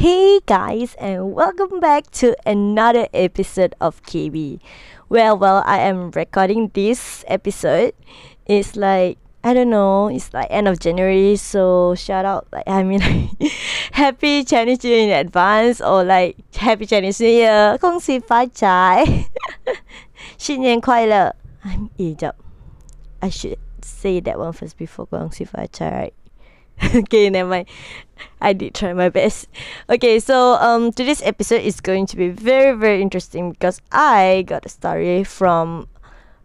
Hey guys, and welcome back to another episode of KB. Well, well, I am recording this episode. It's like I don't know. It's like end of January, so shout out like I mean, like, happy Chinese New Year in advance, or like happy Chinese New Year，恭喜发财，新年快乐。I'm eh, jap. I should say that one first before 恭喜发财, right? okay, never mind. I did try my best. Okay, so um today's episode is going to be very very interesting because I got a story from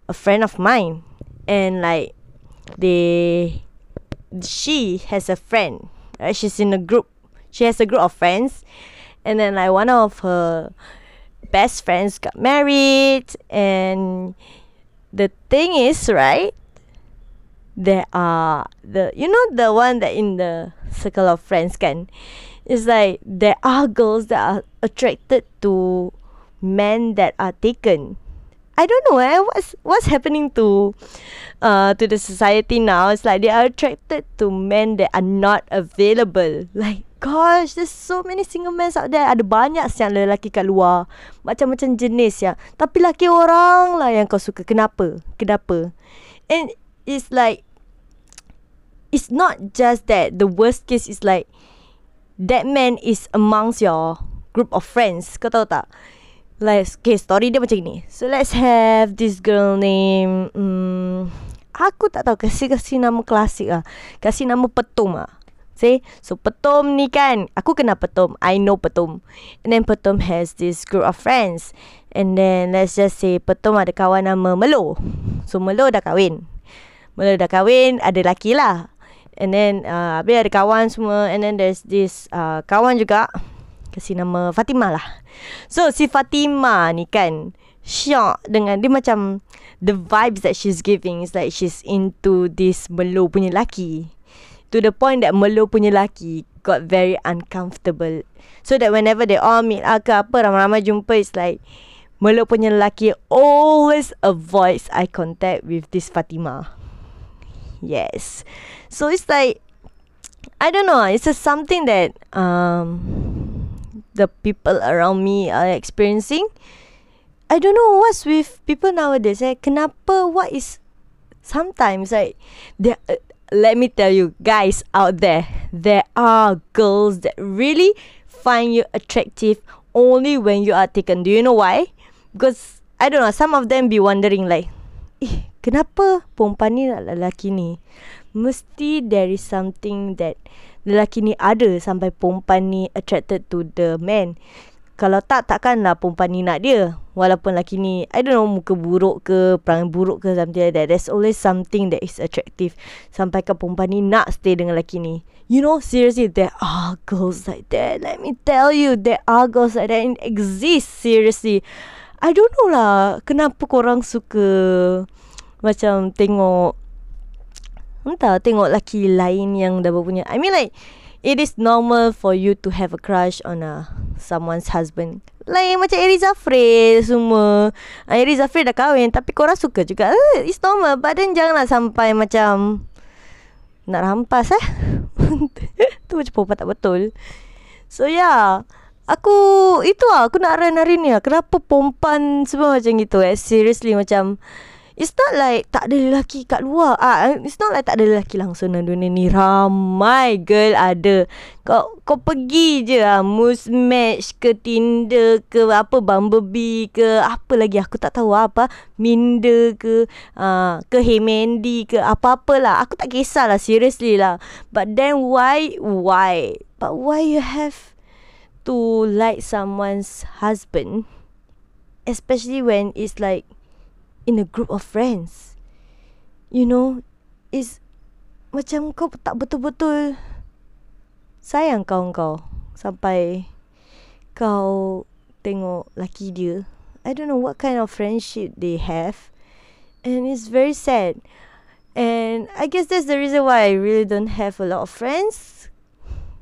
a friend of mine and like they she has a friend. Right? She's in a group. She has a group of friends and then like one of her best friends got married and the thing is, right? There are the you know the one that in the circle of friends can it's like there are girls that are attracted to men that are taken. I don't know eh? What's what's happening to uh to the society now? It's like they are attracted to men that are not available. Like gosh there's so many single men out there. Ada banyak siang lelaki kat luar. Macam-macam jenis ya. Tapi laki orang lah yang kau suka. Kenapa? Kenapa? And it's like it's not just that the worst case is like that man is amongst your group of friends. Kau tahu tak? Like, okay, story dia macam ni. So, let's have this girl name... Hmm, aku tak tahu. Kasih-kasih nama klasik lah. Kasih nama Petum lah. See? So, Petum ni kan. Aku kenal Petum. I know Petum. And then Petum has this group of friends. And then, let's just say Petum ada kawan nama Melo. So, Melo dah kahwin. Melo dah kahwin. Ada laki lah. And then uh, Habis ada kawan semua. And then there's this uh, Kawan juga Kasih nama Fatimah lah. So si Fatimah ni kan Shock dengan Dia macam The vibes that she's giving Is like she's into This Melo punya laki To the point that Melo punya laki Got very uncomfortable. So that whenever they all meet ke apa Ramai-ramai jumpa It's like Melo punya lelaki Always avoids eye contact With this Fatimah Yes So it's like I don't know. It's just something that um the people around me are experiencing. I don't know what's with people nowadays. Eh? Kenapa? What is sometimes like there? Uh, let me tell you guys out there, there are girls that really find you attractive only when you are taken. Do you know why? Because I don't know. Some of them be wondering like, eh, kenapa perempuan ni nak lelaki ni? mesti there is something that lelaki ni ada sampai perempuan ni attracted to the man. Kalau tak, takkanlah perempuan ni nak dia. Walaupun lelaki ni, I don't know, muka buruk ke, perangai buruk ke, something like that. There's always something that is attractive. Sampai ke perempuan ni nak stay dengan lelaki ni. You know, seriously, there are girls like that. Let me tell you, there are girls like that. It exists, seriously. I don't know lah, kenapa korang suka macam tengok Entah tengok laki lain yang dah berpunya. I mean like It is normal for you to have a crush on a someone's husband. Lain macam Eri Zafri semua. Uh, Eri Zafri dah kahwin Tapi korang suka juga. Uh, It's normal. But then janganlah sampai macam Nak rampas eh. Tu macam perempuan tak betul. So yeah. Aku Itu lah. Aku nak run hari ni lah. Kenapa perempuan Semua macam gitu eh? Seriously macam It's not like tak ada lelaki kat luar. Ah, it's not like tak ada lelaki langsung dalam dunia ni. Ramai girl ada. Kau kau pergi je ah, Moose Match ke Tinder ke apa Bumblebee ke apa lagi aku tak tahu apa. Minder ke ah, ke Hey Mandy ke apa-apalah. Aku tak kisahlah seriously lah. But then why why? But why you have to like someone's husband? Especially when it's like in a group of friends. You know, is macam kau tak betul-betul sayang kau kau sampai kau tengok laki dia. I don't know what kind of friendship they have. And it's very sad. And I guess that's the reason why I really don't have a lot of friends.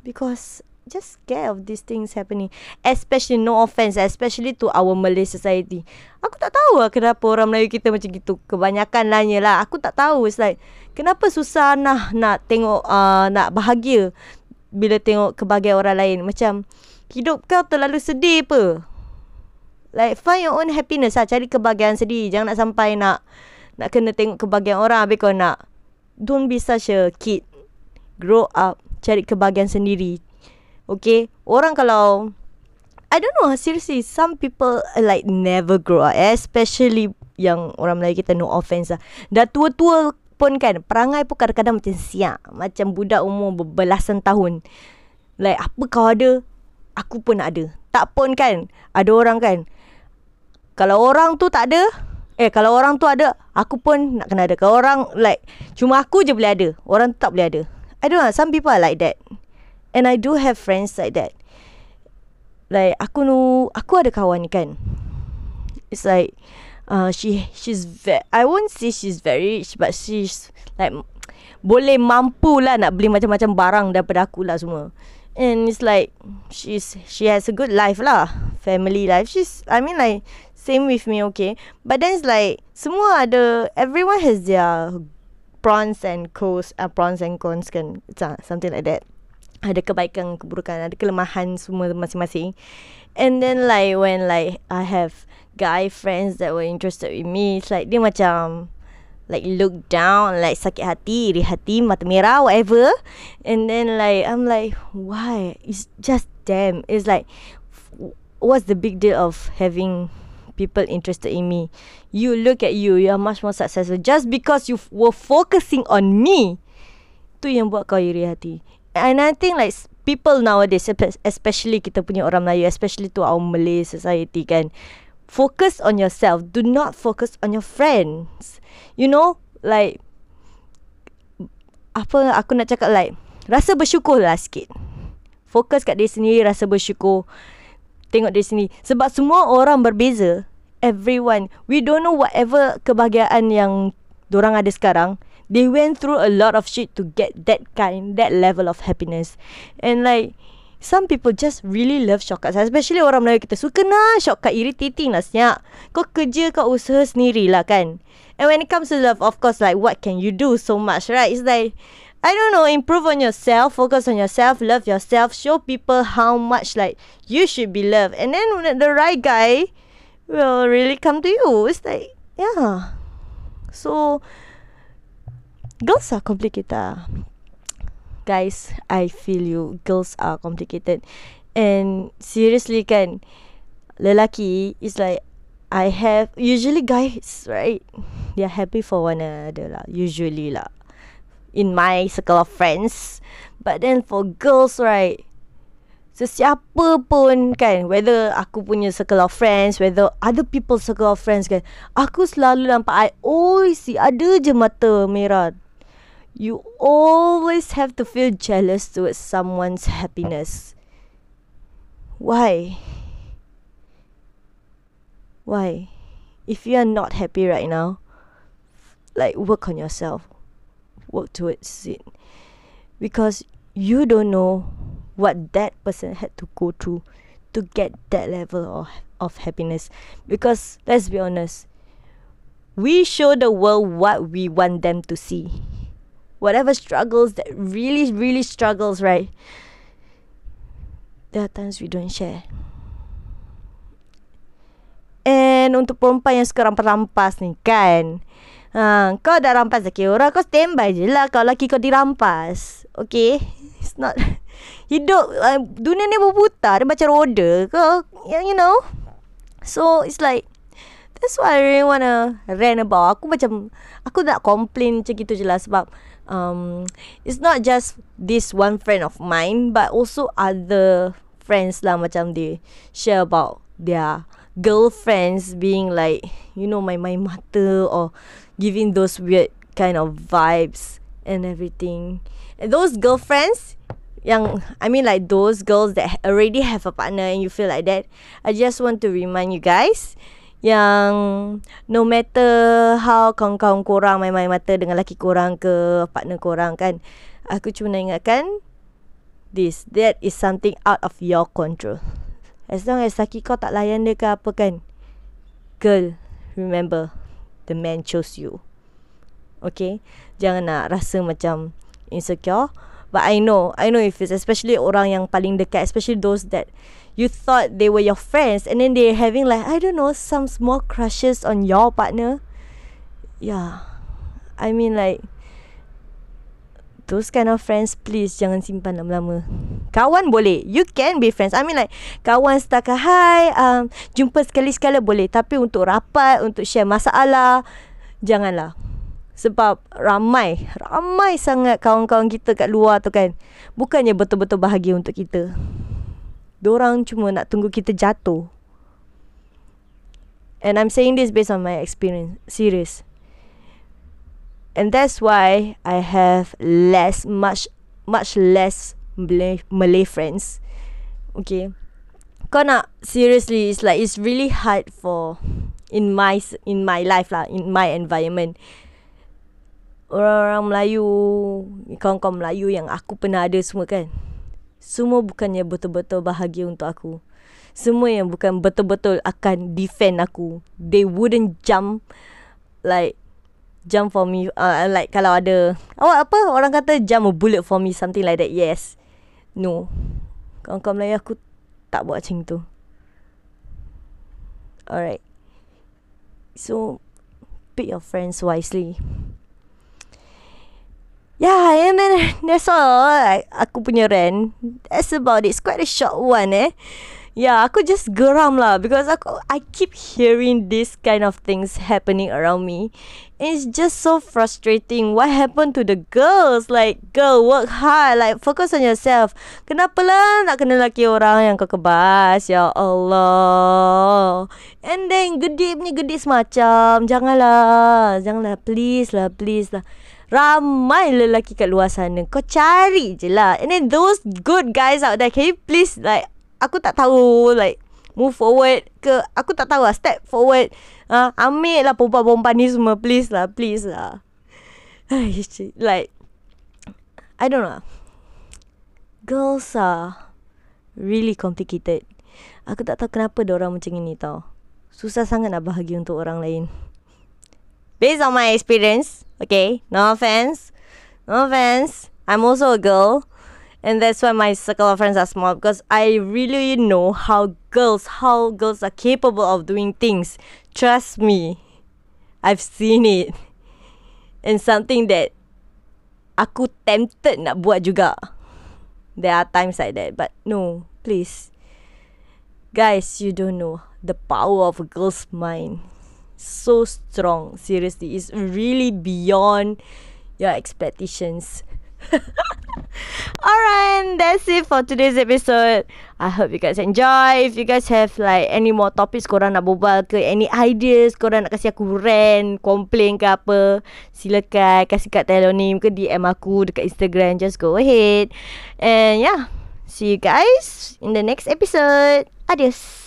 Because just scared of these things happening. Especially, no offense, especially to our Malay society. Aku tak tahu lah kenapa orang Melayu kita macam gitu. Kebanyakan lahnya lah. Aku tak tahu. It's like, kenapa susah nak, nak tengok, uh, nak bahagia bila tengok kebahagiaan orang lain. Macam, hidup kau terlalu sedih apa? Like find your own happiness lah. Cari kebahagiaan sendiri. Jangan nak sampai nak nak kena tengok kebahagiaan orang habis kau nak don't be such a kid. Grow up. Cari kebahagiaan sendiri. Okay? Orang kalau I don't know seriously some people like never grow up especially yang orang Melayu kita no offense lah. Dah tua-tua pun kan perangai pun kadang-kadang macam siap macam budak umur berbelasan tahun. Like apa kau ada aku pun ada. Tak pun kan ada orang kan kalau orang tu tak ada eh kalau orang tu ada aku pun nak kena ada. Kalau orang like cuma aku je boleh ada, orang tu tak boleh ada. I don't know some people are like that. And I do have friends like that. Like aku nu aku ada kawan ni kan. It's like uh, she she's very I won't say she's very rich but she's like boleh mampu lah nak beli macam-macam barang daripada aku lah semua. And it's like she's she has a good life lah, family life. She's I mean like same with me okay. But then it's like semua ada everyone has their pros and cons, uh, pros and cons kan, something like that ada kebaikan keburukan ada kelemahan semua masing-masing. And then like when like I have guy friends that were interested in me it's like dia macam like look down like sakit hati iri hati mata merah whatever. And then like I'm like why? It's just them. It's like what's the big deal of having people interested in me? You look at you you are much more successful. Just because you were focusing on me tu yang buat kau iri hati And I think like people nowadays especially kita punya orang Melayu especially to our Malay society kan focus on yourself. Do not focus on your friends. You know like apa aku nak cakap like rasa bersyukur lah sikit. Fokus kat diri sendiri rasa bersyukur. Tengok diri sendiri. Sebab semua orang berbeza. Everyone. We don't know whatever kebahagiaan yang orang ada sekarang they went through a lot of shit to get that kind that level of happiness. And like some people just really love shortcuts. Especially orang Melayu kita suka nak shortcut. Irritating lah senyap kau kerja kau usaha sendiri lah kan? And when it comes to love of course like what can you do? So much right? It's like I don't know, improve on yourself, focus on yourself, love yourself, show people how much like you should be loved. And then when the right guy will really come to you. It's like, yeah. So, girls are complicated. Guys, I feel you. Girls are complicated. And seriously kan, lelaki is like I have usually guys, right? They are happy for one another lah. Usually lah. In my circle of friends. But then for girls, right? Sesiapa pun kan Whether aku punya circle of friends Whether other people circle of friends kan Aku selalu nampak I always see Ada je mata merah you always have to feel jealous towards someone's happiness. Why? Why? If you are not happy right now, like work on yourself. Work towards it. Because you don't know what that person had to go through to get that level of, of happiness. Because let's be honest, we show the world what we want them to see whatever struggles that really, really struggles, right? There are times we don't share. And untuk perempuan yang suka rampas-rampas ni kan? Ha, Kau dah rampas laki orang Kau standby je lah Kalau laki kau dirampas. Okay? It's not Hidup uh, Dunia ni berputar Dia macam roda Kau You know? So it's like That's why I really wanna Rant about. Aku macam Aku nak complain macam gitu je lah Sebab um, it's not just this one friend of mine but also other friends lah macam they share about their girlfriends being like you know my my mata or giving those weird kind of vibes and everything. And those girlfriends yang I mean like those girls that already have a partner and you feel like that I just want to remind you guys yang no matter how kawan-kawan korang main-main mata dengan laki korang ke partner korang kan aku cuma nak ingatkan this that is something out of your control. As long as laki kau tak layan dia ke apa kan girl remember the man chose you. Okay? Jangan nak rasa macam insecure. But I know, I know if it's especially orang yang paling dekat, especially those that you thought they were your friends and then they're having like I don't know some small crushes on your partner. Yeah. I mean like those kind of friends please jangan simpan lama-lama. Kawan boleh. You can be friends. I mean like kawan setakat hi, um, jumpa sekali-sekala boleh. Tapi untuk rapat, untuk share masalah, janganlah. Sebab ramai, ramai sangat kawan-kawan kita kat luar tu kan. Bukannya betul-betul bahagia untuk kita. Diorang cuma nak tunggu kita jatuh. And I'm saying this based on my experience. Serious. And that's why I have less, much, much less Malay, Malay friends. Okay. Kau nak seriously, it's like it's really hard for in my in my life lah, in my environment. Orang-orang Melayu, kawan-kawan Melayu yang aku pernah ada semua kan semua bukannya betul-betul bahagia untuk aku. Semua yang bukan betul-betul akan defend aku. They wouldn't jump like jump for me uh, like kalau ada awak apa orang kata jump a bullet for me something like that. Yes. No. Kawan-kawan Melayu aku tak buat macam tu. Alright. So pick your friends wisely. Yeah, and then that's all. Like, aku punya rant. That's about it. It's quite a short one, eh. Yeah, aku just geram lah because aku I keep hearing this kind of things happening around me. It's just so frustrating. What happened to the girls? Like, girl, work hard. Like, focus on yourself. Kenapa lah nak kena laki orang yang kau kebas? Ya Allah. And then, gede punya gede semacam. Janganlah. Janganlah. Please lah, please lah. Ramai lelaki kat luar sana. Kau cari je lah. And then those good guys out there Can you please like Aku tak tahu like Move forward ke? Aku tak tahu lah. Step forward. Uh, Ambil lah perempuan-perempuan ni semua. Please lah Please lah. Like I don't know. Girls are Really complicated. Aku tak tahu kenapa orang macam ini tau. Susah sangat nak bahagia untuk orang lain. Based on my experience Okay, no offense. No offense. I'm also a girl. And that's why my circle of friends are small because I really know how girls, how girls are capable of doing things. Trust me. I've seen it. And something that aku tempted nak buat juga. There are times like that. But no, please. Guys, you don't know the power of a girl's mind so strong. Seriously, it's really beyond your expectations. Alright, that's it for today's episode. I hope you guys enjoy. If you guys have like any more topics korang nak berbual ke, any ideas korang nak kasih aku rant, complain ke apa, silakan kasih kat telonym ke DM aku dekat Instagram. Just go ahead. And yeah, see you guys in the next episode. Adios.